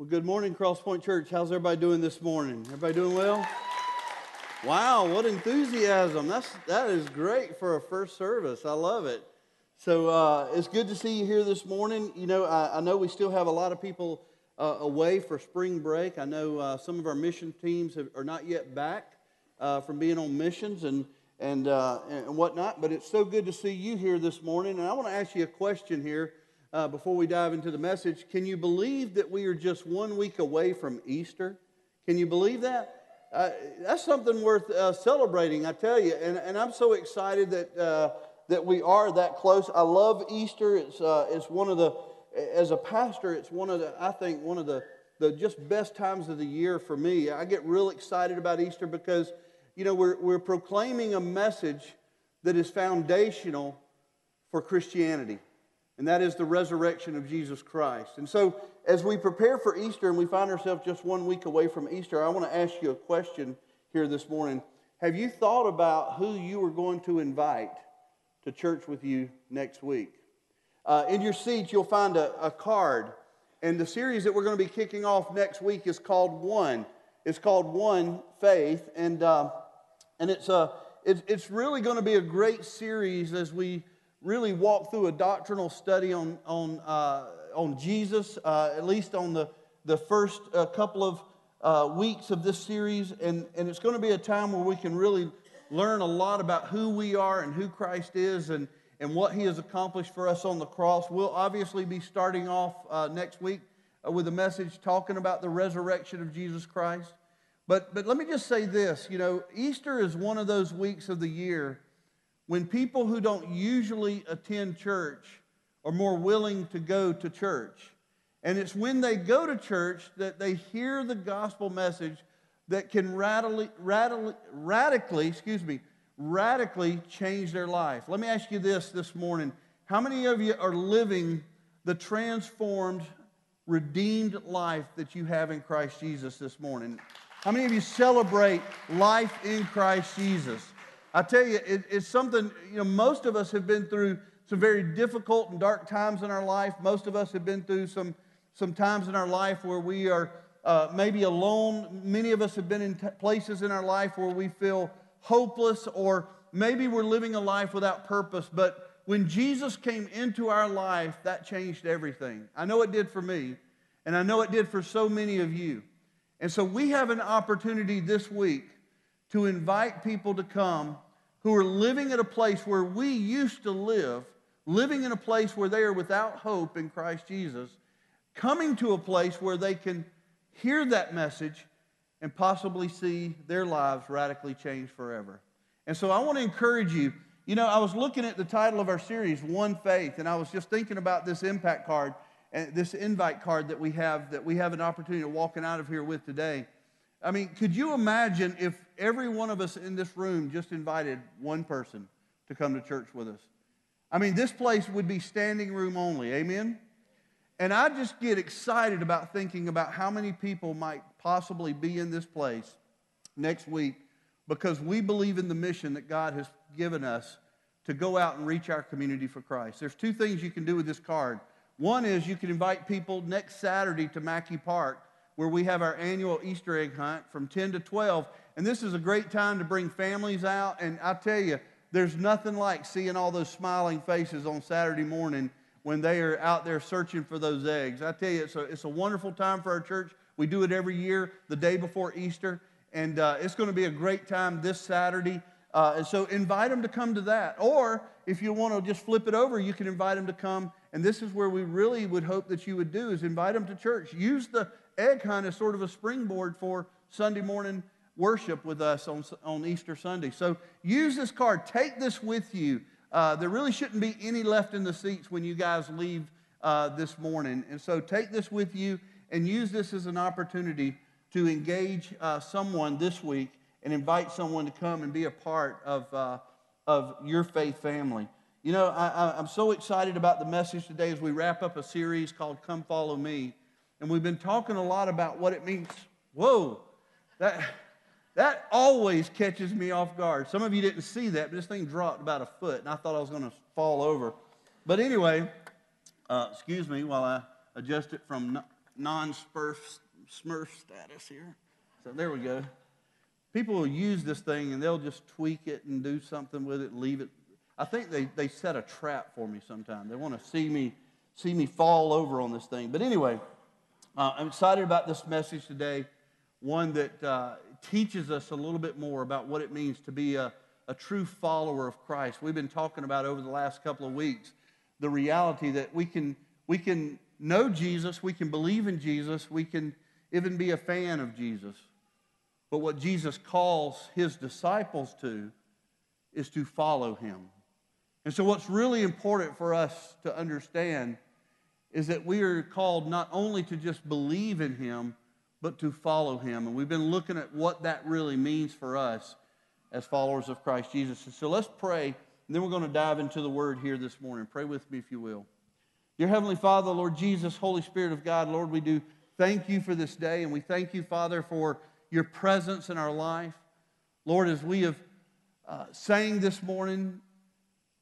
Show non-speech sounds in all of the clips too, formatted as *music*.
Well, good morning, Crosspoint Church. How's everybody doing this morning? Everybody doing well? Wow, what enthusiasm! That's that is great for a first service. I love it. So uh, it's good to see you here this morning. You know, I, I know we still have a lot of people uh, away for spring break. I know uh, some of our mission teams have, are not yet back uh, from being on missions and and uh, and whatnot. But it's so good to see you here this morning. And I want to ask you a question here uh, before we dive into the message. Can you believe that we are just one week away from Easter? Can you believe that? Uh, that's something worth uh, celebrating, I tell you. And, and I'm so excited that, uh, that we are that close. I love Easter. It's, uh, it's one of the, as a pastor, it's one of the, I think, one of the, the just best times of the year for me. I get real excited about Easter because, you know, we're, we're proclaiming a message that is foundational for Christianity and that is the resurrection of Jesus Christ. And so, as we prepare for Easter and we find ourselves just one week away from Easter, I want to ask you a question here this morning. Have you thought about who you are going to invite to church with you next week? Uh, in your seats, you'll find a, a, card. And the series that we're going to be kicking off next week is called One. It's called One Faith. And, uh, and it's, a, it's, it's really going to be a great series as we really walk through a doctrinal study on, on, uh, on Jesus, uh, at least on the, the first uh, couple of uh, weeks of this series. And, and it's going to be a time where we can really learn a lot about who we are and who Christ is and, and what he has accomplished for us on the cross. We'll obviously be starting off uh, next week uh, with a message talking about the resurrection of Jesus Christ. But, but let me just say this you know, Easter is one of those weeks of the year when people who don't usually attend church are more willing to go to church. And it's when they go to church that they hear the gospel message that can radically, radically, radically, excuse me, radically change their life. Let me ask you this this morning. How many of you are living the transformed, redeemed life that you have in Christ Jesus this morning? How many of you celebrate life in Christ Jesus? I tell you, it, it's something, you know, most of us have been through some very difficult and dark times in our life. Most of us have been through some, some times in our life where we are uh, maybe alone. Many of us have been in t- places in our life where we feel hopeless, or maybe we're living a life without purpose. But when Jesus came into our life, that changed everything. I know it did for me, and I know it did for so many of you. And so we have an opportunity this week to invite people to come who are living at a place where we used to live, living in a place where they are without hope in Christ Jesus, coming to a place where they can hear that message and possibly see their lives radically changed forever. And so I want to encourage you. You know, I was looking at the title of our series, One Faith, and I was just thinking about this impact card and this invite card that we have that we have an opportunity of walking out of here with today. I mean, could you imagine if every one of us in this room just invited one person to come to church with us? I mean, this place would be standing room only. Amen? And I just get excited about thinking about how many people might possibly be in this place next week because we believe in the mission that God has given us to go out and reach our community for Christ. There's two things you can do with this card. One is you can invite people next Saturday to Mackey Park where we have our annual Easter egg hunt from 10 to 12. And this is a great time to bring families out. And I tell you, there's nothing like seeing all those smiling faces on Saturday morning when they are out there searching for those eggs. I tell you, it's a, it's a wonderful time for our church. We do it every year, the day before Easter. And uh, it's going to be a great time this Saturday. Uh, and so invite them to come to that. Or if you want to just flip it over, you can invite them to come. And this is where we really would hope that you would do is invite them to church. Use the egg hunt is sort of a springboard for Sunday morning worship with us on, on Easter Sunday. So use this card. Take this with you. Uh, there really shouldn't be any left in the seats when you guys leave uh, this morning. And so take this with you and use this as an opportunity to engage uh, someone this week and invite someone to come and be a part of, uh, of your faith family. You know, I, I'm so excited about the message today as we wrap up a series called Come Follow Me. And we've been talking a lot about what it means. Whoa, that, that always catches me off guard. Some of you didn't see that, but this thing dropped about a foot, and I thought I was going to fall over. But anyway, uh, excuse me while I adjust it from non-smurf smurf status here. So there we go. People will use this thing and they'll just tweak it and do something with it leave it. I think they, they set a trap for me sometime. They want to see me see me fall over on this thing. But anyway, uh, I'm excited about this message today. One that uh, teaches us a little bit more about what it means to be a, a true follower of Christ. We've been talking about over the last couple of weeks the reality that we can, we can know Jesus, we can believe in Jesus, we can even be a fan of Jesus. But what Jesus calls his disciples to is to follow him. And so, what's really important for us to understand is that we are called not only to just believe in him, but to follow him. And we've been looking at what that really means for us as followers of Christ Jesus. And so, let's pray, and then we're going to dive into the word here this morning. Pray with me if you will. Dear Heavenly Father, Lord Jesus, Holy Spirit of God, Lord, we do thank you for this day, and we thank you, Father, for your presence in our life. Lord, as we have uh, sang this morning,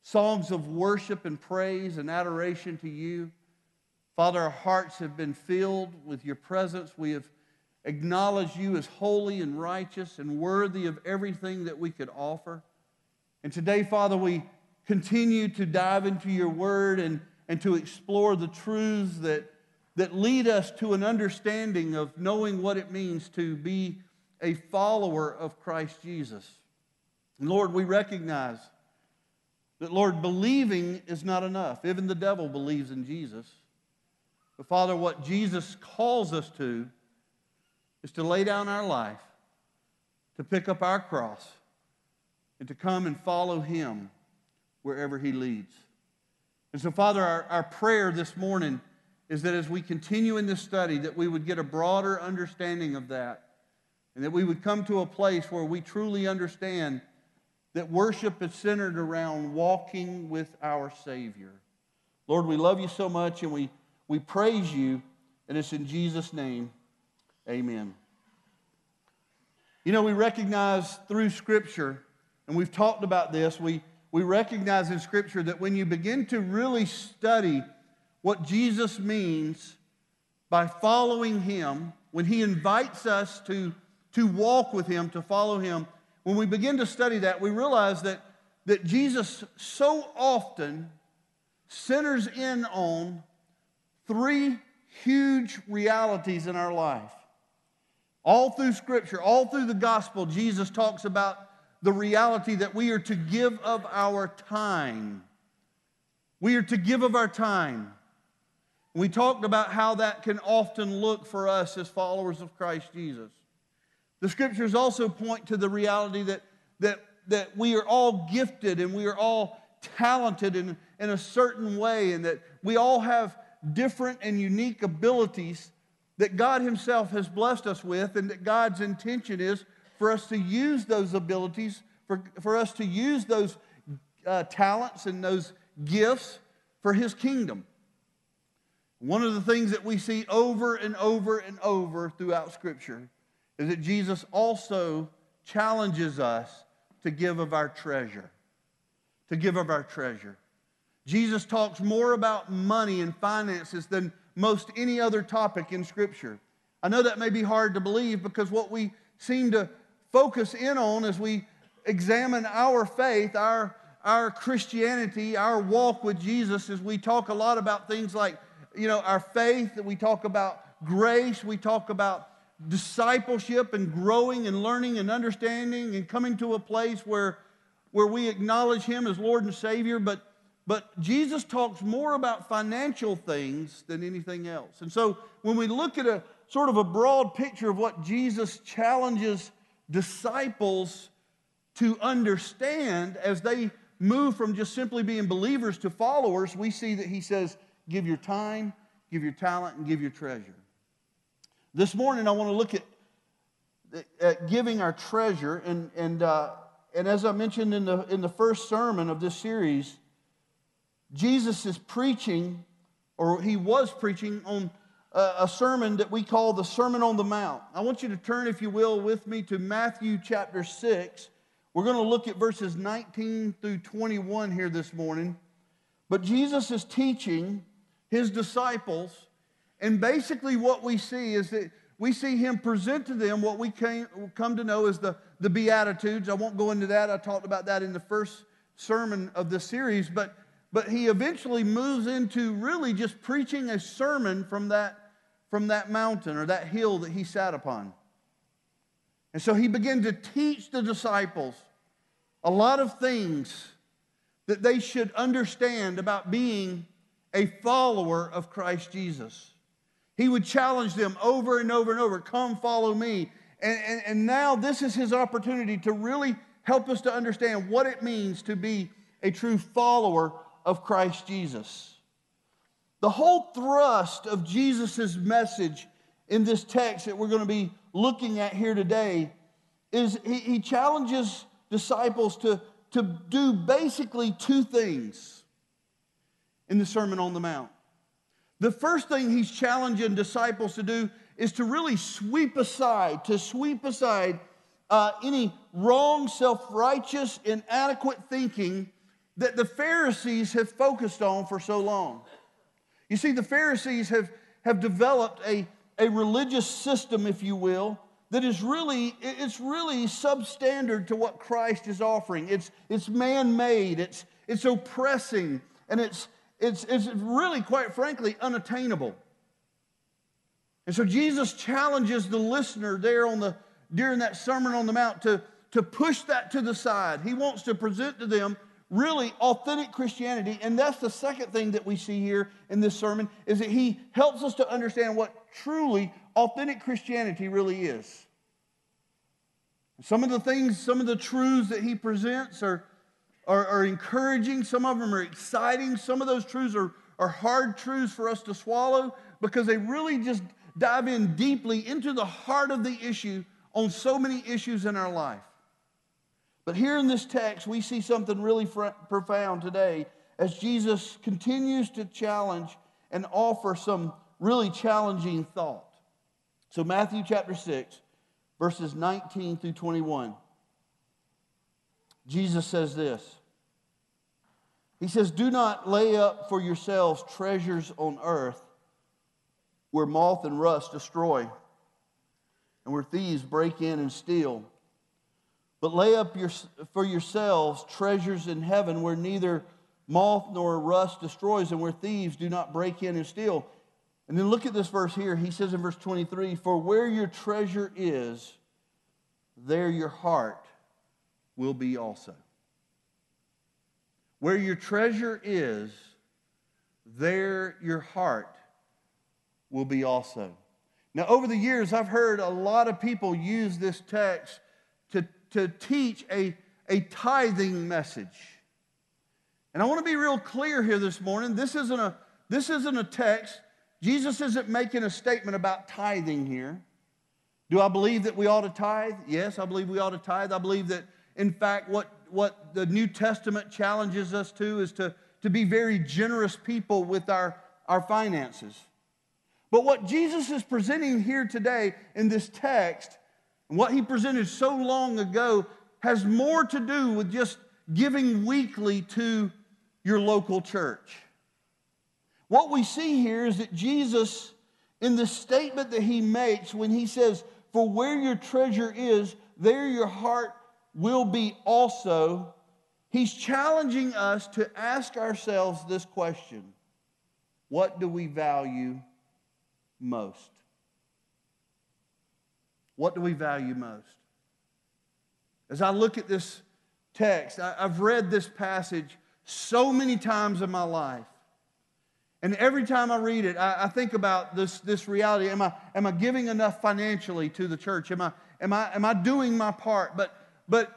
songs of worship and praise and adoration to you. Father, our hearts have been filled with your presence. We have acknowledged you as holy and righteous and worthy of everything that we could offer. And today, Father, we continue to dive into your word and, and to explore the truths that that lead us to an understanding of knowing what it means to be a follower of Christ Jesus. And Lord, we recognize that, Lord, believing is not enough. Even the devil believes in Jesus. But, Father, what Jesus calls us to is to lay down our life, to pick up our cross, and to come and follow Him wherever He leads. And so, Father, our, our prayer this morning is that as we continue in this study, that we would get a broader understanding of that, and that we would come to a place where we truly understand that worship is centered around walking with our Savior. Lord, we love you so much, and we, we praise you, and it's in Jesus' name, amen. You know, we recognize through Scripture, and we've talked about this, we, we recognize in Scripture that when you begin to really study what Jesus means by following him, when he invites us to, to walk with him, to follow him, when we begin to study that, we realize that, that Jesus so often centers in on three huge realities in our life. All through Scripture, all through the gospel, Jesus talks about the reality that we are to give of our time. We are to give of our time. We talked about how that can often look for us as followers of Christ Jesus. The scriptures also point to the reality that, that, that we are all gifted and we are all talented in, in a certain way, and that we all have different and unique abilities that God Himself has blessed us with, and that God's intention is for us to use those abilities, for, for us to use those uh, talents and those gifts for His kingdom. One of the things that we see over and over and over throughout Scripture is that Jesus also challenges us to give of our treasure. To give of our treasure. Jesus talks more about money and finances than most any other topic in Scripture. I know that may be hard to believe because what we seem to focus in on as we examine our faith, our, our Christianity, our walk with Jesus, is we talk a lot about things like you know, our faith, that we talk about grace, we talk about discipleship and growing and learning and understanding and coming to a place where, where we acknowledge Him as Lord and Savior. But, but Jesus talks more about financial things than anything else. And so when we look at a sort of a broad picture of what Jesus challenges disciples to understand as they move from just simply being believers to followers, we see that He says, give your time, give your talent, and give your treasure. This morning, I want to look at, at giving our treasure. And, and, uh, and as I mentioned in the, in the first sermon of this series, Jesus is preaching, or he was preaching on a, sermon that we call the Sermon on the Mount. I want you to turn, if you will, with me to Matthew chapter 6. We're going to look at verses 19 through 21 here this morning. But Jesus is teaching his disciples, And basically, what we see is that we see him present to them what we came, come to know as the, the Beatitudes. I won't go into that. I talked about that in the first sermon of this series, but, but he eventually moves into really just preaching a sermon from that, from that mountain or that hill that he sat upon. And so he began to teach the disciples a lot of things that they should understand about being a follower of Christ Jesus. He would challenge them over and over and over come, follow me. And, and, and now this is his opportunity to really help us to understand what it means to be a true follower of Christ Jesus. The whole thrust of Jesus' message in this text that we're going to be looking at here today is he, he challenges disciples to, to do basically two things in the Sermon on the Mount. The first thing he's challenging disciples to do is to really sweep aside, to sweep aside uh, any wrong, self righteous, inadequate thinking that the Pharisees have focused on for so long. You see, the Pharisees have, have developed a, a religious system, if you will, that is really it's really substandard to what Christ is offering. It's it's man-made, it's it's oppressing, and it's it's it's really quite frankly unattainable. And so Jesus challenges the listener there on the during that Sermon on the Mount to, to push that to the side. He wants to present to them really authentic Christianity. And that's the second thing that we see here in this sermon is that he helps us to understand what truly authentic Christianity really is. Some of the things, some of the truths that he presents are, are, are encouraging. Some of them are exciting. Some of those truths are, are hard truths for us to swallow because they really just dive in deeply into the heart of the issue on so many issues in our life. But here in this text, we see something really fr- profound today as Jesus continues to challenge and offer some really challenging thought. So, Matthew chapter 6, verses 19 through 21. Jesus says this He says, Do not lay up for yourselves treasures on earth where moth and rust destroy and where thieves break in and steal. But lay up your, for yourselves treasures in heaven where neither moth nor rust destroys and where thieves do not break in and steal. And then look at this verse here. He says in verse 23 For where your treasure is, there your heart will be also. Where your treasure is, there your heart will be also. Now, over the years, I've heard a lot of people use this text to, to teach a, a tithing message. And I want to be real clear here this morning. This isn't a, this isn't a text Jesus isn't making a statement about tithing here. Do I believe that we ought to tithe? Yes, I believe we ought to tithe. I believe that, in fact, what, what the New Testament challenges us to is to, to be very generous people with our, our finances. But what Jesus is presenting here today in this text, what he presented so long ago, has more to do with just giving weekly to your local church. What we see here is that Jesus, in the statement that he makes when he says, For where your treasure is, there your heart will be also, he's challenging us to ask ourselves this question What do we value most? What do we value most? As I look at this text, I've read this passage so many times in my life. And every time I read it, I, I, think about this, this reality. Am I, am I giving enough financially to the church? Am I, am I, am I doing my part? But, but,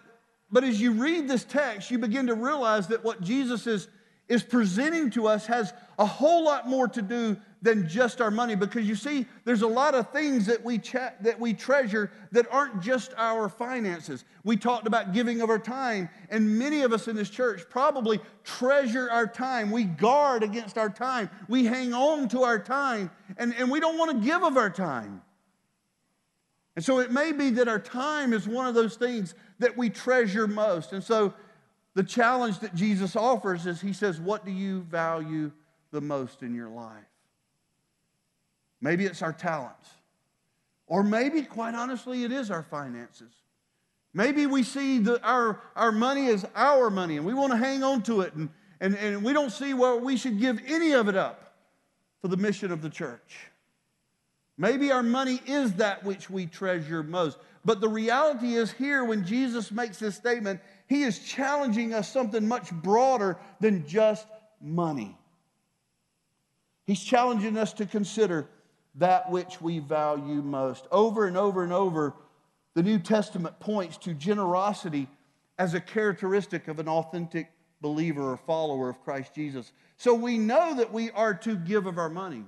but as you read this text, you begin to realize that what Jesus is, is presenting to us has a whole lot more to do than just our money. Because you see there's a lot of things that we that we treasure that aren't just our finances. We talked about giving of our time and many of us in this church probably treasure our time. We guard against our time. We hang on to our time and, and we don't want to give of our time. And so it may be that our time is one of those things that we treasure most. And so the challenge that jesus offers is he says what do you value the most in your life Maybe it's our talents. Or maybe, quite honestly, it is our finances. Maybe we see the, our, our money as our money and we want to hang on to it and, and, and we don't see where we should give any of it up for the mission of the church. Maybe our money is that which we treasure most. But the reality is, here, when Jesus makes this statement, he is challenging us something much broader than just money. He's challenging us to consider that which we value most. Over and over and over, the New Testament points to generosity as a characteristic of an authentic believer or follower of Christ Jesus. So we know that we are to give of our money.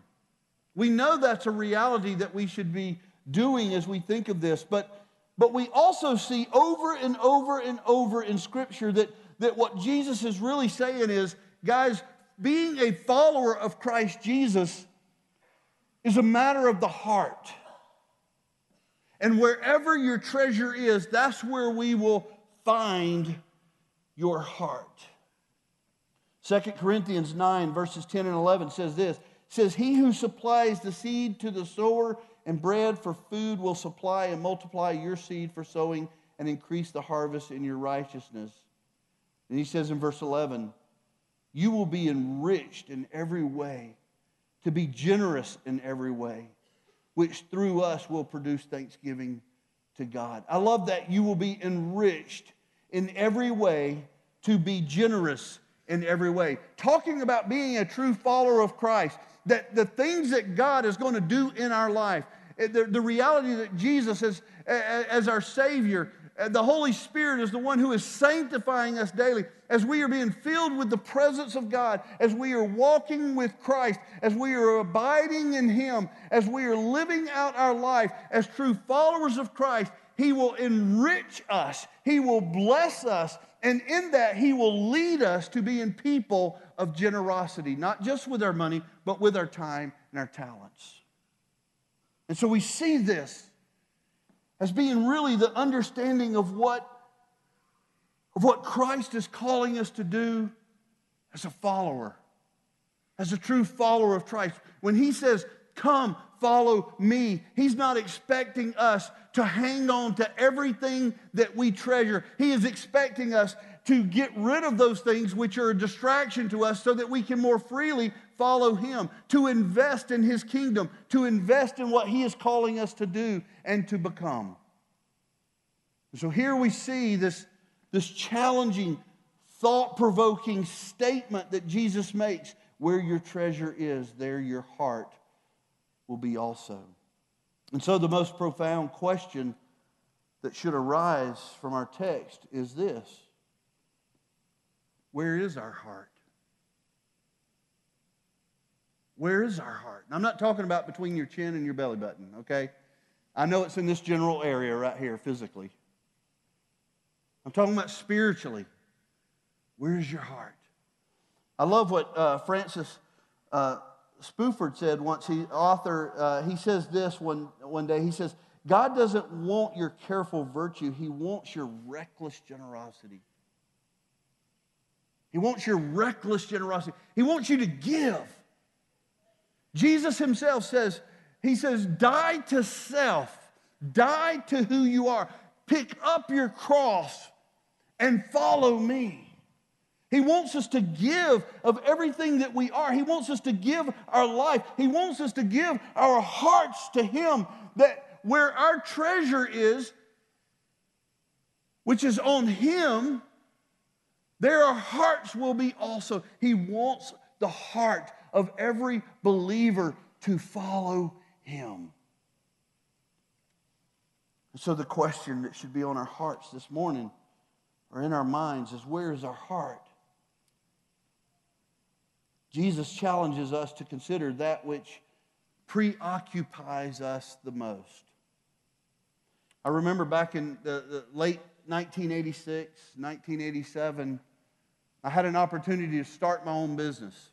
We know that's a reality that we should be doing as we think of this, but, but we also see over and over and over in Scripture that, that what Jesus is really saying is, guys, being a follower of Christ Jesus is a matter of the heart. And wherever your treasure is, that's where we will find your heart. 2 Corinthians 9, verses 10 and 11 says this says, He who supplies the seed to the sower and bread for food will supply and multiply your seed for sowing and increase the harvest in your righteousness. And he says in verse 11, You will be enriched in every way, to be generous in every way, which through us will produce thanksgiving to God. I love that you will be enriched in every way to be generous in every way. Talking about being a true follower of Christ that the things that God is going to do in our life, eh, the, the reality that Jesus is as our Savior, eh, the Holy Spirit is the one who is sanctifying us daily as we are being filled with the presence of God, as we are walking with Christ, as we are abiding in Him, as we are living out our life as true followers of Christ. He will enrich us, He will bless us, and in that, He will lead us to being people of generosity, not just with our money, but with our time and our talents. And so we see this as being really the understanding of what, of what Christ is calling us to do as a follower, as a true follower of Christ. When He says, Come, follow me. He's not expecting us to hang on to everything that we treasure. He is expecting us to get rid of those things which are a distraction to us so that we can more freely follow Him, to invest in His kingdom, to invest in what He is calling us to do and to become. So here we see this, this challenging, thought provoking statement that Jesus makes where your treasure is, there your heart will be also. And so, the most profound question that should arise from our text is this Where is our heart? Where is our heart? And I'm not talking about between your chin and your belly button, okay? I know it's in this general area right here physically. I'm talking about spiritually. Where's your heart? I love what uh, Francis uh, Spufford said once, he author, uh, he says this one, one day. He says, God doesn't want your careful virtue, He wants your reckless generosity. He wants your reckless generosity. He wants you to give. Jesus himself says, He says, die to self, die to who you are, pick up your cross and follow me. He wants us to give of everything that we are. He wants us to give our life. He wants us to give our hearts to Him. That where our treasure is, which is on Him, there our hearts will be also. He wants the heart of every believer to follow Him. So, the question that should be on our hearts this morning or in our minds is where is our heart? Jesus challenges us to consider that which preoccupies us the most. I remember back in the, the late 1986, 1987, I had an opportunity to start my own business.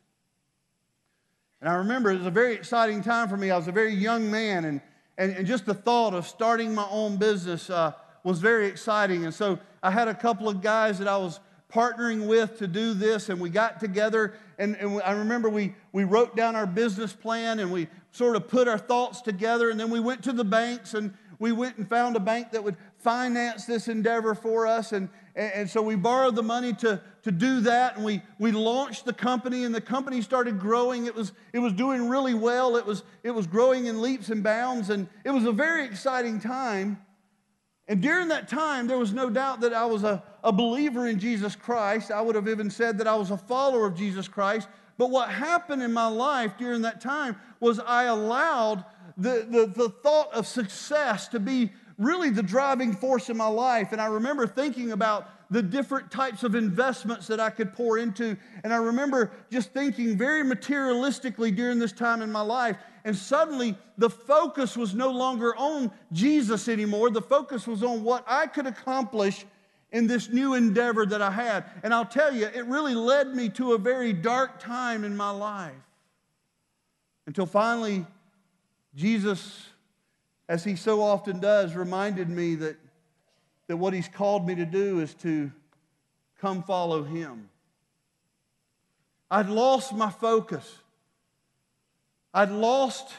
And I remember it was a very exciting time for me. I was a very young man, and, and, and just the thought of starting my own business uh, was very exciting. And so I had a couple of guys that I was partnering with to do this, and we got together. And, and I remember we, we wrote down our business plan and we sort of put our thoughts together. And then we went to the banks and we went and found a bank that would finance this endeavor for us. And, and so we borrowed the money to, to do that. And we, we launched the company, and the company started growing. It was, it was doing really well, it was, it was growing in leaps and bounds. And it was a very exciting time. And during that time, there was no doubt that I was a, a believer in Jesus Christ. I would have even said that I was a follower of Jesus Christ. But what happened in my life during that time was I allowed the, the, the thought of success to be really the driving force in my life. And I remember thinking about the different types of investments that I could pour into. And I remember just thinking very materialistically during this time in my life. And suddenly the focus was no longer on Jesus anymore. The focus was on what I could accomplish in this new endeavor that I had. And I'll tell you, it really led me to a very dark time in my life. Until finally, Jesus, as he so often does, reminded me that, that what he's called me to do is to come follow him. I'd lost my focus. I'd lost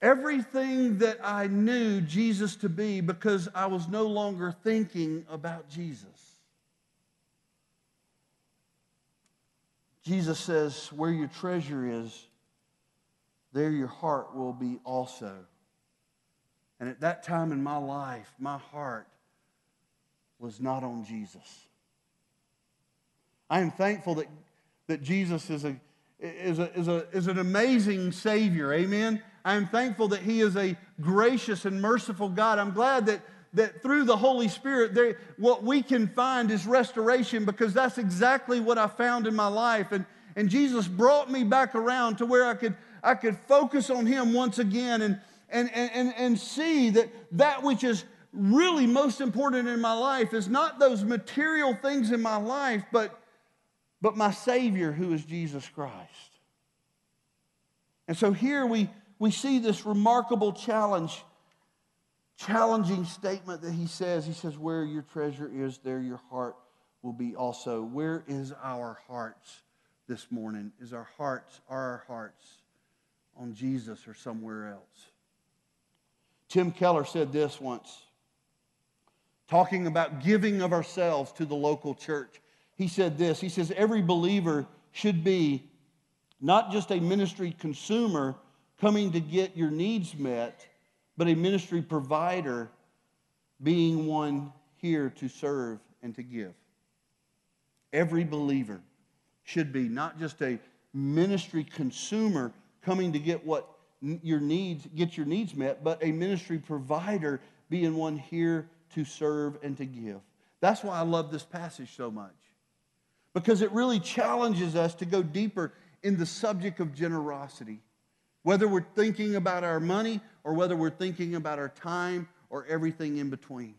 everything that I knew Jesus to be because I was no longer thinking about Jesus. Jesus says, Where your treasure is, there your heart will be also. And at that time in my life, my heart was not on Jesus. I am thankful that, that Jesus is, a, is, a, is, a, is an amazing Savior. Amen. I am thankful that He is a gracious and merciful God. I'm glad that, that through the Holy Spirit, there, what we can find is restoration because that's exactly what I found in my life. And, and Jesus brought me back around to where I could I could focus on Him once again and, and, and, and see that that which is really most important in my life is not those material things in my life, but, but my Savior who is Jesus Christ. And so here we, we see this remarkable challenge, challenging statement that he says. He says, Where your treasure is, there your heart will be also. Where is our hearts this morning? Is our hearts, are our hearts on Jesus or somewhere else. Tim Keller said this once, talking about giving of ourselves to the local church. He said this He says, Every believer should be not just a ministry consumer coming to get your needs met, but a ministry provider being one here to serve and to give. Every believer should be not just a ministry consumer coming to get what your needs, get your needs met, but a ministry provider being one here to serve and to give. That's why I love this passage so much. Because it really challenges us to go deeper in the subject of generosity. Whether we're thinking about our money or whether we're thinking about our time or everything in between.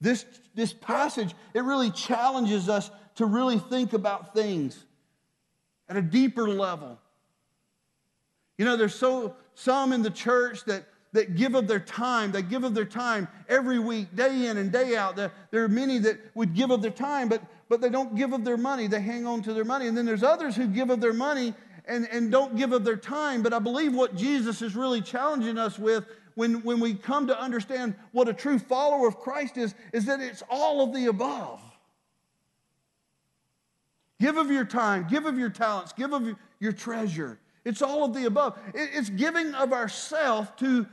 This, this passage, it really challenges us to really think about things at a deeper level you know, there's so some in the church that that give of their time. They give of their time every week, day in and day out. There, there are many that would give of their time, but, but they don't give of their money. They hang on to their money. And then there's others who give of their money and, and don't give of their time. But I believe what Jesus is really challenging us with when, when we come to understand what a true follower of Christ is, is that it's all of the above. Give of your time, give of your talents, give of your treasure. It's all of the above. It's giving of ourself to,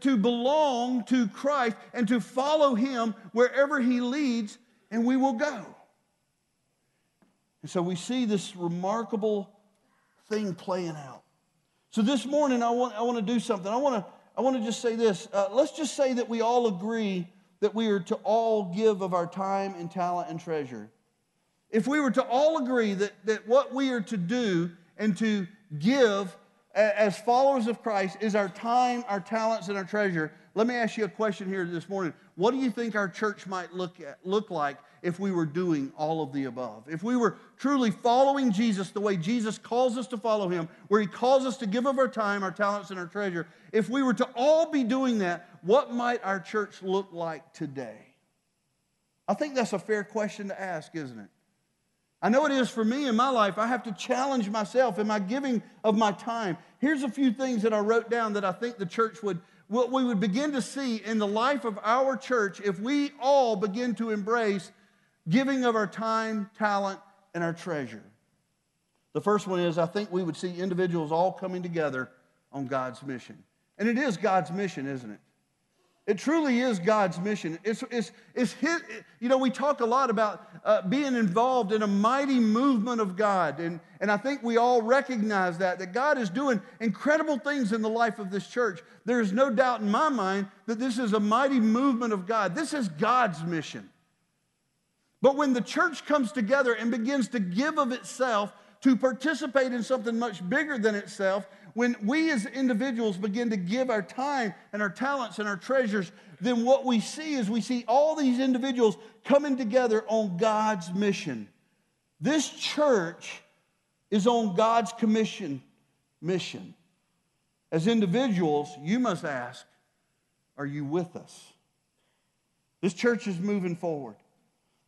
to belong to Christ and to follow Him wherever He leads, and we will go. And so we see this remarkable thing playing out. So this morning, I want, I want to do something. I want to, I want to just say this. Uh, let's just say that we all agree that we are to all give of our time and talent and treasure. If we were to all agree that, that what we are to do and to give as followers of Christ is our time, our talents, and our treasure. Let me ask you a question here this morning. What do you think our church might look, at, look like if we were doing all of the above? If we were truly following Jesus the way Jesus calls us to follow him, where he calls us to give of our time, our talents, and our treasure, if we were to all be doing that, what might our church look like today? I think that's a fair question to ask, isn't it? I know it is for me in my life. I have to challenge myself. Am I giving of my time? Here's a few things that I wrote down that I think the church would, what we would begin to see in the life of our church if we all begin to embrace giving of our time, talent, and our treasure. The first one is I think we would see individuals all coming together on God's mission. And it is God's mission, isn't it? It truly is God's mission. It's, it's, it's his, you know, we talk a lot about uh, being involved in a mighty movement of God. And, and I think we all recognize that, that God is doing incredible things in the life of this church. There is no doubt in my mind that this is a mighty movement of God. This is God's mission. But when the church comes together and begins to give of itself to participate in something much bigger than itself, when we as individuals begin to give our time and our talents and our treasures, then what we see is we see all these individuals coming together on God's mission. This church is on God's commission mission. As individuals, you must ask, are you with us? This church is moving forward.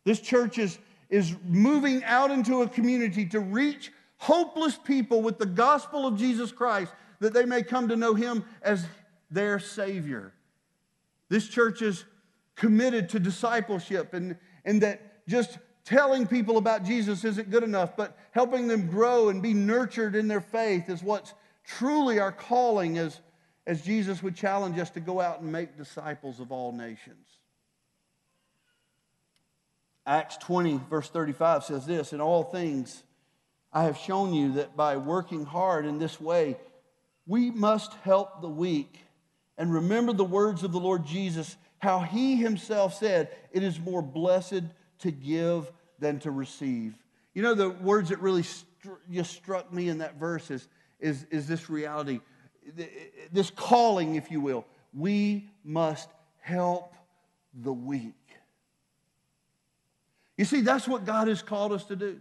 This church is, is moving out into a community to reach hopeless people with the gospel of Jesus Christ that they may come to know him as their Savior. This church is committed to discipleship and, and that just telling people about Jesus isn't good enough, but helping them grow and be nurtured in their faith is what's truly our calling as, as Jesus would challenge us to go out and make disciples of all nations. Acts 20, verse 35 says this In all things, I have shown you that by working hard in this way, we must help the weak. And remember the words of the Lord Jesus, how he himself said, It is more blessed to give than to receive. You know, the words that really just struck me in that verse is, is, is this reality, this calling, if you will. We must help the weak. You see, that's what God has called us to do.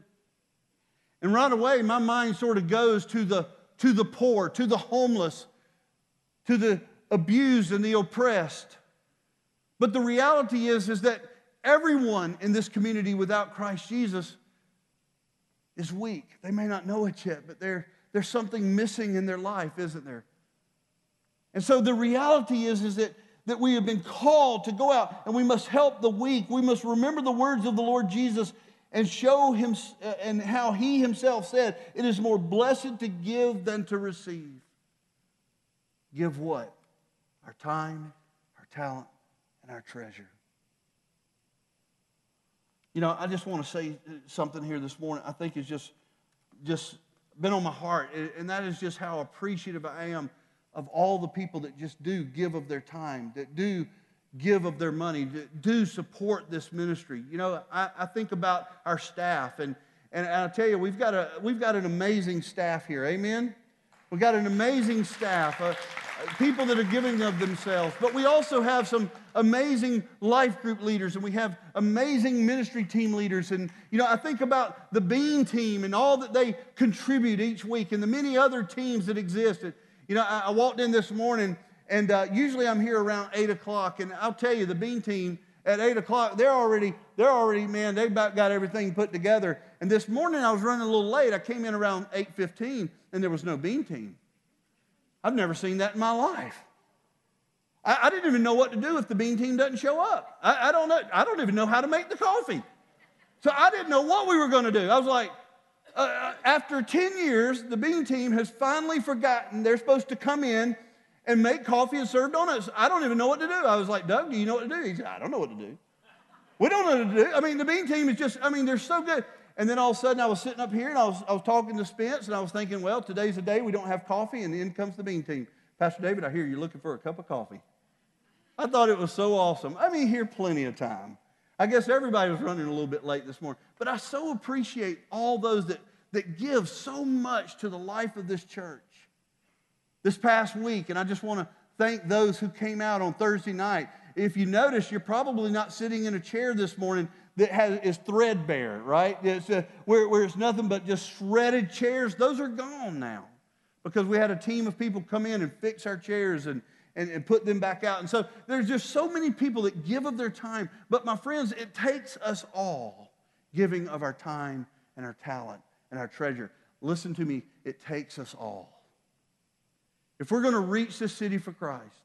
And right away, my mind sort of goes to the, to the poor, to the homeless, to the abused and the oppressed. But the reality is, is that everyone in this community without Christ Jesus is weak. They may not know it yet, but there, there's something missing in their life, isn't there? And so the reality is, is that, that we have been called to go out and we must help the weak. We must remember the words of the Lord Jesus and show him uh, and how he himself said it is more blessed to give than to receive. Give what? Our time our talent and our treasure. You know i just want to say something here this morning. I think is just just been on my heart and that is just how appreciative i am of all the people that just do give of their time that do give of their money, that do support this ministry. You know, I, I think about our staff, and, and I tell you, we've got, a, we've got an amazing staff here. Amen? We've got an amazing staff, uh, people that are giving of themselves. But we also have some amazing life group leaders, and we have amazing ministry team leaders. And, you know, I think about the Bean team and all that they contribute each week, and the many other teams that exist. You know, I, I walked in this morning and uh, usually I'm here around 8 o'clock. And I'll tell you, the bean team at 8 o'clock, they're already, they're already, man, they've about got everything put together. And this morning I was running a little late. I came in around 8.15 and there was no bean team. I've never seen that in my life. I, I didn't even know what to do if the bean team doesn't show up. I, I, don't know. I don't even know how to make the coffee. So I didn't know what we were going to do. I was like, uh, uh after 10 years, the bean team has finally forgotten they're supposed to come in and make coffee and serve donuts. I don't even know what to do. I was like, Doug, do you know what to do? He said, I don't know what to do. We don't know what to do. I mean, the bean team is just, I mean, they're so good. And then all of a sudden I was sitting up here and I was, I was talking to Spence and I was thinking, well, today's the day we don't have coffee and in comes the bean team. Pastor David, I hear you're looking for a cup of coffee. I thought it was so awesome. I mean, here plenty of time. I guess everybody was running a little bit late this morning. But I so appreciate all those that, that give so much to the life of this church this past week, and I just want to thank those who came out on Thursday night. If you notice, you're probably not sitting in a chair this morning that has, is threadbare, right? It's a, uh, where, where it's nothing but just shredded chairs. Those are gone now because we had a team of people come in and fix our chairs and, and, and put them back out. And so there's just so many people that give of their time. But my friends, it takes us all giving of our time and our talent and our treasure. Listen to me, it takes us all. If we're going to reach this city for Christ,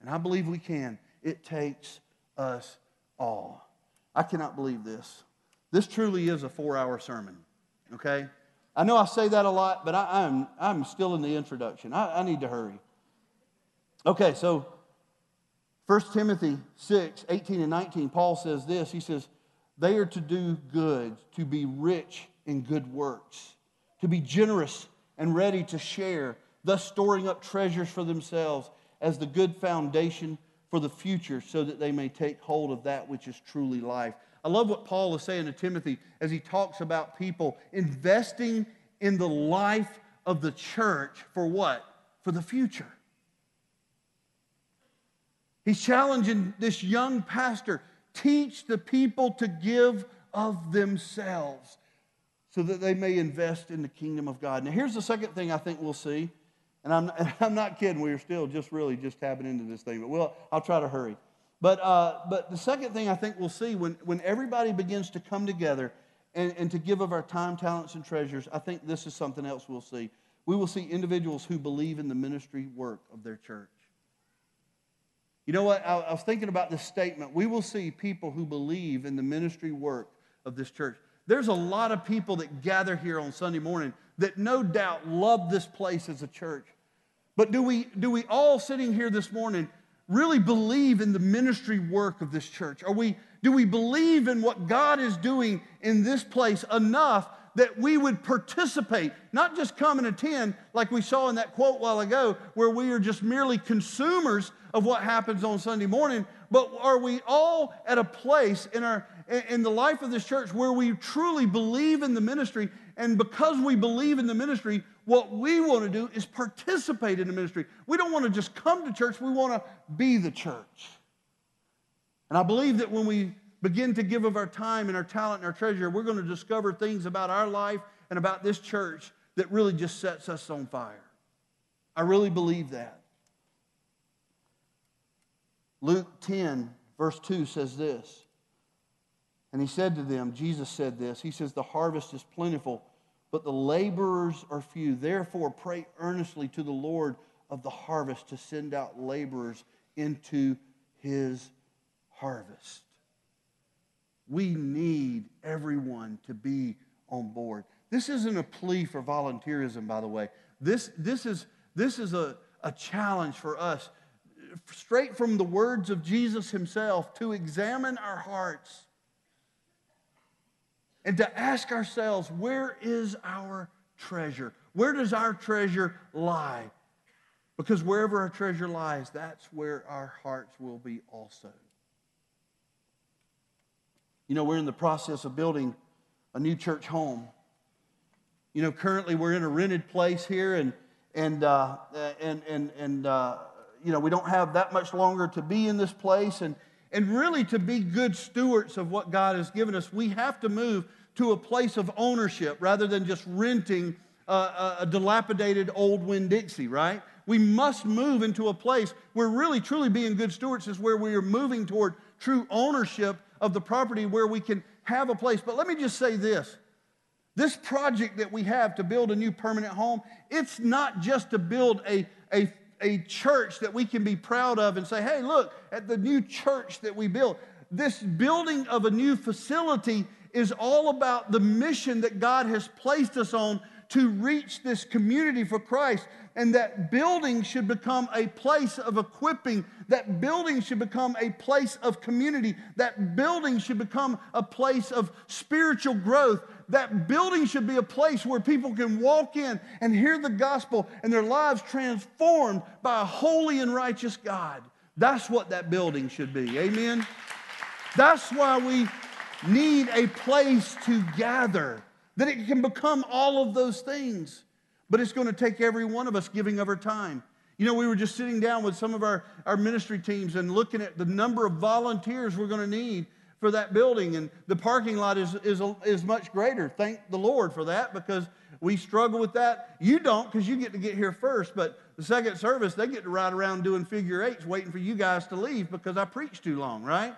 and I believe we can, it takes us all. I cannot believe this. This truly is a four hour sermon, okay? I know I say that a lot, but I, am I'm, I'm still in the introduction. I, I need to hurry. Okay, so 1 Timothy 6, 18 and 19, Paul says this. He says, They are to do good, to be rich in good works, to be generous and ready to share, thus storing up treasures for themselves as the good foundation for the future, so that they may take hold of that which is truly life. I love what Paul is saying to Timothy as he talks about people investing in the life of the church for what? For the future. He's challenging this young pastor teach the people to give of themselves so that they may invest in the kingdom of God. Now, here's the second thing I think we'll see. And I'm, *laughs* I'm not kidding, we're still just really just tapping into this thing, but we'll, I'll try to hurry. But, uh, but the second thing I think we'll see when, when everybody begins to come together and, and to give of our time, talents, and treasures, I think this is something else we'll see. We will see individuals who believe in the ministry work of their church. You know what? I, I was thinking about this statement. We will see people who believe in the ministry work of this church. There's a lot of people that gather here on Sunday morning that no doubt love this place as a church. But do we, do we all sitting here this morning really believe in the ministry work of this church? Are we, do we believe in what God is doing in this place enough that we would participate, not just come and attend, like we saw in that quote while ago, where we are just merely consumers of what happens on Sunday morning, but are we all at a place in, our, in the life of this church where we truly believe in the ministry? And because we believe in the ministry, what we want to do is participate in the ministry. We don't want to just come to church, we want to be the church. And I believe that when we begin to give of our time and our talent and our treasure, we're going to discover things about our life and about this church that really just sets us on fire. I really believe that. Luke 10, verse 2 says this. And he said to them, Jesus said this, He says, The harvest is plentiful but the laborers are few. Therefore, pray earnestly to the Lord of the harvest to send out laborers into his harvest. We need everyone to be on board. This isn't a plea for volunteerism, by the way. This, this is, this is a, a challenge for us, straight from the words of Jesus himself, to examine our hearts and to ask ourselves, where is our treasure? Where does our treasure lie? Because wherever our treasure lies, that's where our hearts will be also. You know, we're in the process of building a new church home. You know, currently we're in a rented place here, and and uh, and and and uh, you know we don't have that much longer to be in this place, and and really, to be good stewards of what God has given us, we have to move to a place of ownership rather than just renting a, a dilapidated old Winn Dixie, right? We must move into a place where really, truly being good stewards is where we are moving toward true ownership of the property where we can have a place. But let me just say this this project that we have to build a new permanent home, it's not just to build a, a a church that we can be proud of and say, hey, look at the new church that we built. This building of a new facility is all about the mission that God has placed us on to reach this community for Christ. And that building should become a place of equipping. That building should become a place of community. That building should become a place of spiritual growth. That building should be a place where people can walk in and hear the gospel and their lives transformed by a holy and righteous God. That's what that building should be. Amen? That's why we need a place to gather, that it can become all of those things. But it's going to take every one of us giving of our time. You know, we were just sitting down with some of our, our ministry teams and looking at the number of volunteers we're going to need for that building. And the parking lot is, is, is much greater. Thank the Lord for that because we struggle with that. You don't because you get to get here first. But the second service, they get to ride around doing figure eights waiting for you guys to leave because I preach too long, right?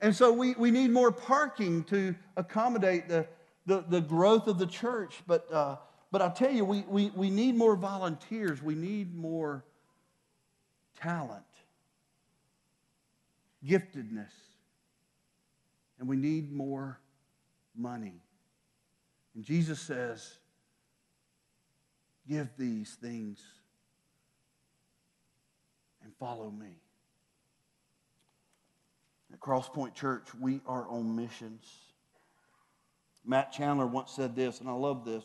And so we, we need more parking to accommodate the, the, the growth of the church. But, uh, but I'll tell you, we, we, we need more volunteers. We need more talent, giftedness, and we need more money. And Jesus says, Give these things and follow me. At Crosspoint Church, we are on missions. Matt Chandler once said this, and I love this.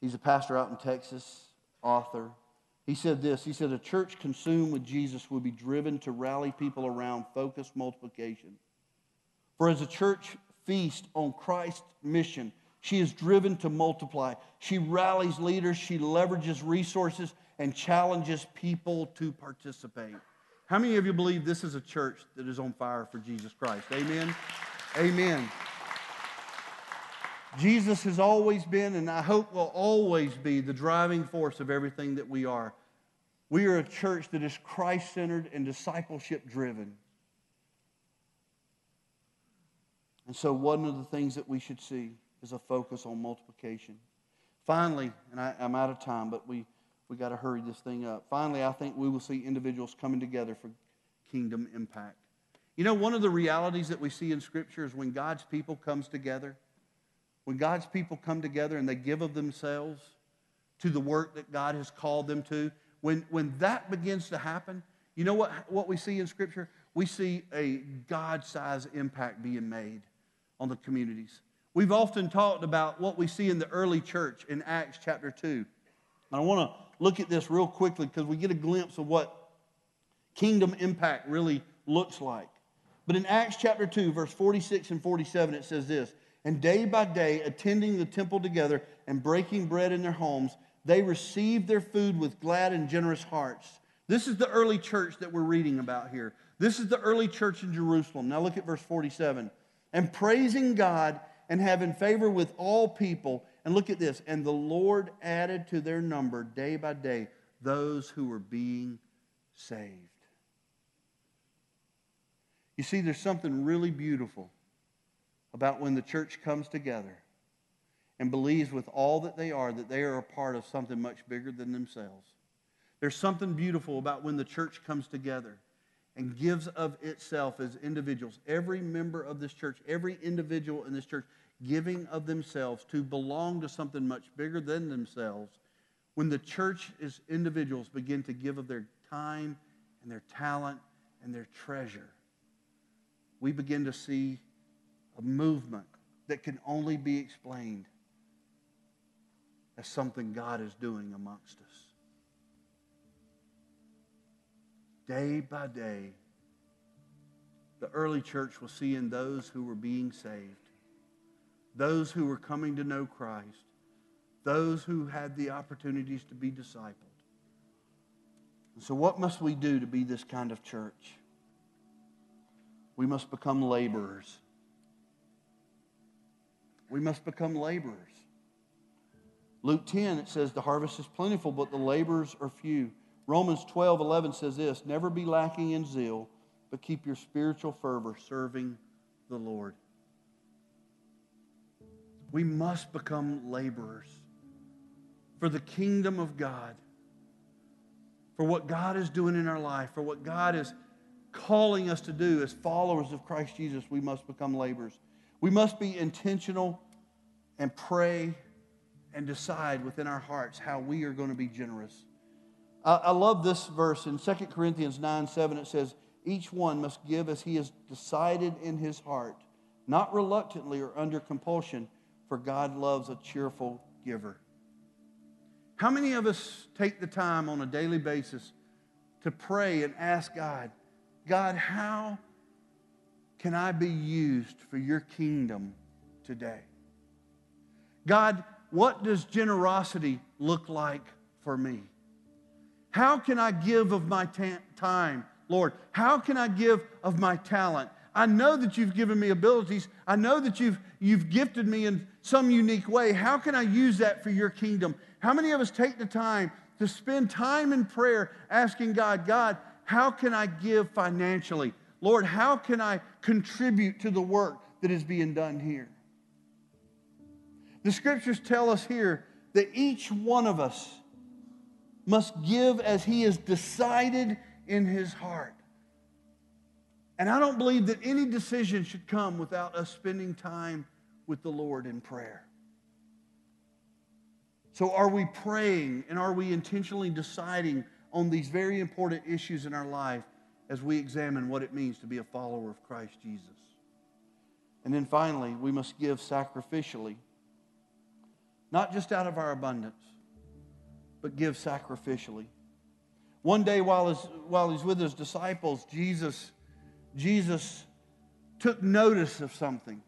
He's a pastor out in Texas, author. He said this He said, A church consumed with Jesus will be driven to rally people around focused multiplication. For as a church feast on Christ's mission, she is driven to multiply. She rallies leaders, she leverages resources, and challenges people to participate. How many of you believe this is a church that is on fire for Jesus Christ? Amen. Amen. Jesus has always been, and I hope will always be, the driving force of everything that we are. We are a church that is Christ centered and discipleship driven. And so, one of the things that we should see is a focus on multiplication. Finally, and I, am out of time, but we, we got to hurry this thing up. Finally, I think we will see individuals coming together for kingdom impact. You know, one of the realities that we see in Scripture is when God's people comes together, when God's people come together and they give of themselves to the work that God has called them to, when, when that begins to happen, you know what, what we see in Scripture? We see a God sized impact being made on the communities. We've often talked about what we see in the early church in Acts chapter 2. And I want to look at this real quickly because we get a glimpse of what kingdom impact really looks like. But in Acts chapter 2, verse 46 and 47, it says this And day by day, attending the temple together and breaking bread in their homes, they received their food with glad and generous hearts. This is the early church that we're reading about here. This is the early church in Jerusalem. Now look at verse 47. And praising God and having favor with all people. And look at this. And the Lord added to their number day by day those who were being saved. You see, there's something really beautiful about when the church comes together and believes with all that they are that they are a part of something much bigger than themselves. There's something beautiful about when the church comes together and gives of itself as individuals. Every member of this church, every individual in this church giving of themselves to belong to something much bigger than themselves, when the church as individuals begin to give of their time and their talent and their treasure, we begin to see a movement that can only be explained as something God is doing amongst us. Day by day, the early church was seeing those who were being saved those who were coming to know Christ, those who had the opportunities to be discipled. And so, what must we do to be this kind of church? We must become laborers. We must become laborers. Luke 10, it says, The harvest is plentiful, but the laborers are few. Romans 12, 11 says this Never be lacking in zeal, but keep your spiritual fervor serving the Lord. We must become laborers for the kingdom of God, for what God is doing in our life, for what God is calling us to do as followers of Christ Jesus. We must become laborers. We must be intentional and pray and decide within our hearts how we are going to be generous. I, I love this verse in 2 Corinthians 9 7. It says, Each one must give as he has decided in his heart, not reluctantly or under compulsion for God loves a cheerful giver. How many of us take the time on a daily basis to pray and ask God, God, how can I be used for your kingdom today? God, what does generosity look like for me? How can I give of my ta- time, Lord? How can I give of my talent? I know that you've given me abilities. I know that you've, you've gifted me in some unique way. How can I use that for your kingdom? How many of us take the time to spend time in prayer asking God, God, how can I give financially? Lord, how can I contribute to the work that is being done here? The scriptures tell us here that each one of us must give as he has decided in his heart. And I don't believe that any decision should come without us spending time with the Lord in prayer. So, are we praying and are we intentionally deciding on these very important issues in our life as we examine what it means to be a follower of Christ Jesus? And then finally, we must give sacrificially, not just out of our abundance, but give sacrificially. One day while he's, while he's with his disciples, Jesus, Jesus took notice of something.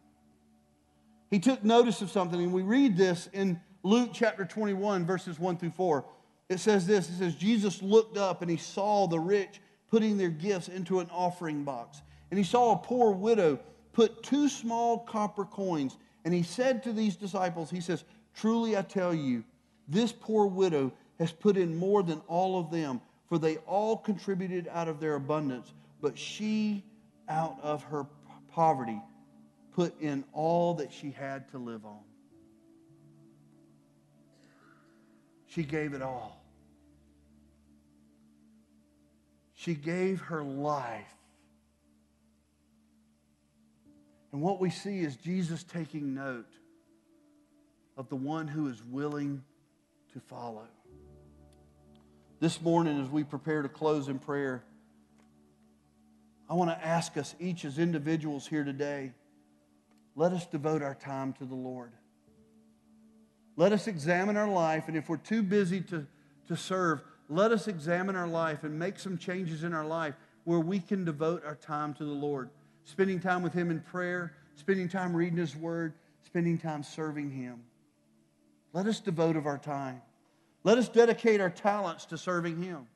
He took notice of something, and we read this in Luke chapter 21, verses 1 through 4. It says this It says, Jesus looked up and he saw the rich putting their gifts into an offering box. And he saw a poor widow put two small copper coins. And he said to these disciples, He says, Truly I tell you, this poor widow has put in more than all of them, for they all contributed out of their abundance, but she, out of her poverty, put in all that she had to live on. She gave it all. She gave her life. And what we see is Jesus taking note of the one who is willing to follow. This morning, as we prepare to close in prayer, I want to ask us each as individuals here today let us devote our time to the Lord. Let us examine our life, and if we're too busy to, to serve, let us examine our life and make some changes in our life where we can devote our time to the Lord. Spending time with Him in prayer, spending time reading His Word, spending time serving Him. Let us devote of our time. Let us dedicate our talents to serving Him.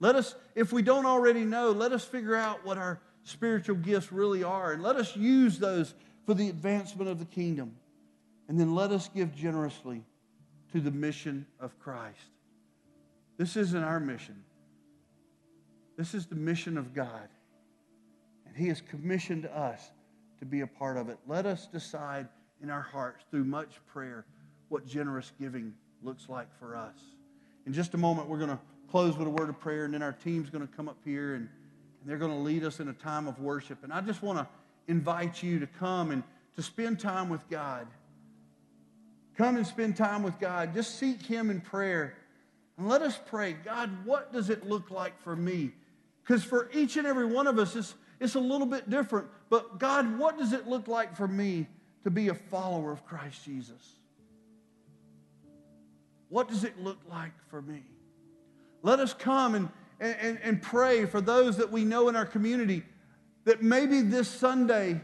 Let us, if we don't already know, let us figure out what our spiritual gifts really are and let us use those for the advancement of the kingdom. And then let us give generously to the mission of Christ. This isn't our mission, this is the mission of God. And He has commissioned us to be a part of it. Let us decide in our hearts through much prayer what generous giving looks like for us. In just a moment, we're going to close with a word of prayer, and then our team's going to come up here and, and they're going to lead us in a time of worship. And I just want to invite you to come and to spend time with God. Come and spend time with God. Just seek Him in prayer. And let us pray God, what does it look like for me? Because for each and every one of us, it's, it's a little bit different. But God, what does it look like for me to be a follower of Christ Jesus? What does it look like for me? Let us come and, and, and pray for those that we know in our community that maybe this Sunday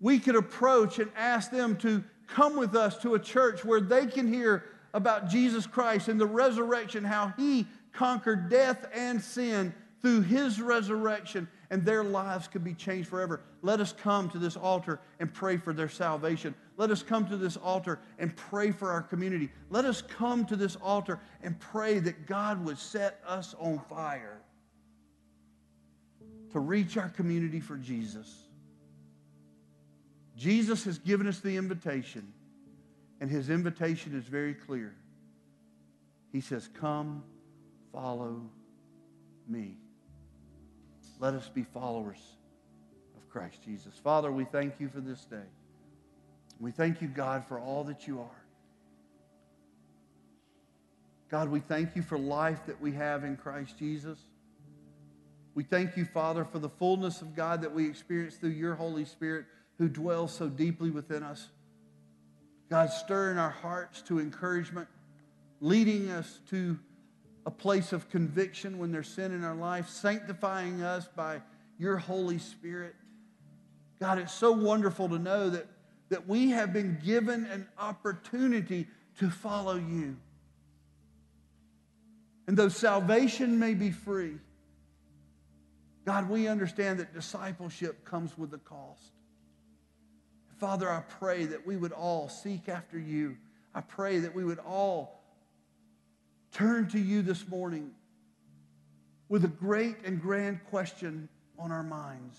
we could approach and ask them to come with us to a church where they can hear about Jesus Christ and the resurrection, how he conquered death and sin through his resurrection and their lives could be changed forever. Let us come to this altar and pray for their salvation. Let us come to this altar and pray for our community. Let us come to this altar and pray that God would set us on fire to reach our community for Jesus. Jesus has given us the invitation, and his invitation is very clear. He says, Come, follow me. Let us be followers of Christ Jesus. Father, we thank you for this day. We thank you, God, for all that you are. God, we thank you for life that we have in Christ Jesus. We thank you, Father, for the fullness of God that we experience through your Holy Spirit who dwells so deeply within us. God, stir in our hearts to encouragement, leading us to a place of conviction when there's sin in our life, sanctifying us by your Holy Spirit. God, it's so wonderful to know that, that we have been given an opportunity to follow you. And though salvation may be free, God, we understand that discipleship comes with a cost. Father, I pray that we would all seek after you. I pray that we would all turn to you this morning with a great and grand question on our minds.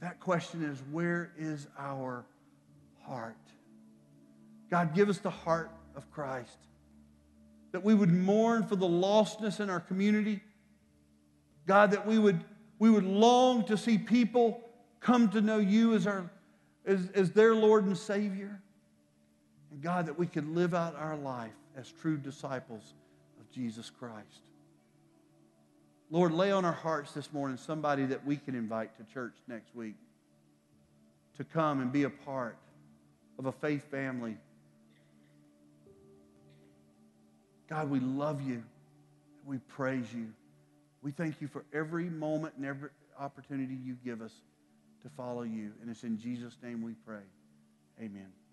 That question is where is our heart? God, give us the heart of Christ. That we would mourn for the lostness in our community. God, that we would, we would long to see people come to know you as, our, as, as their Lord and Savior. And God, that we could live out our life as true disciples of Jesus Christ. Lord, lay on our hearts this morning somebody that we can invite to church next week to come and be a part of a faith family. God, we love you. We praise you. We thank you for every moment and every opportunity you give us to follow you. And it's in Jesus' name we pray. Amen.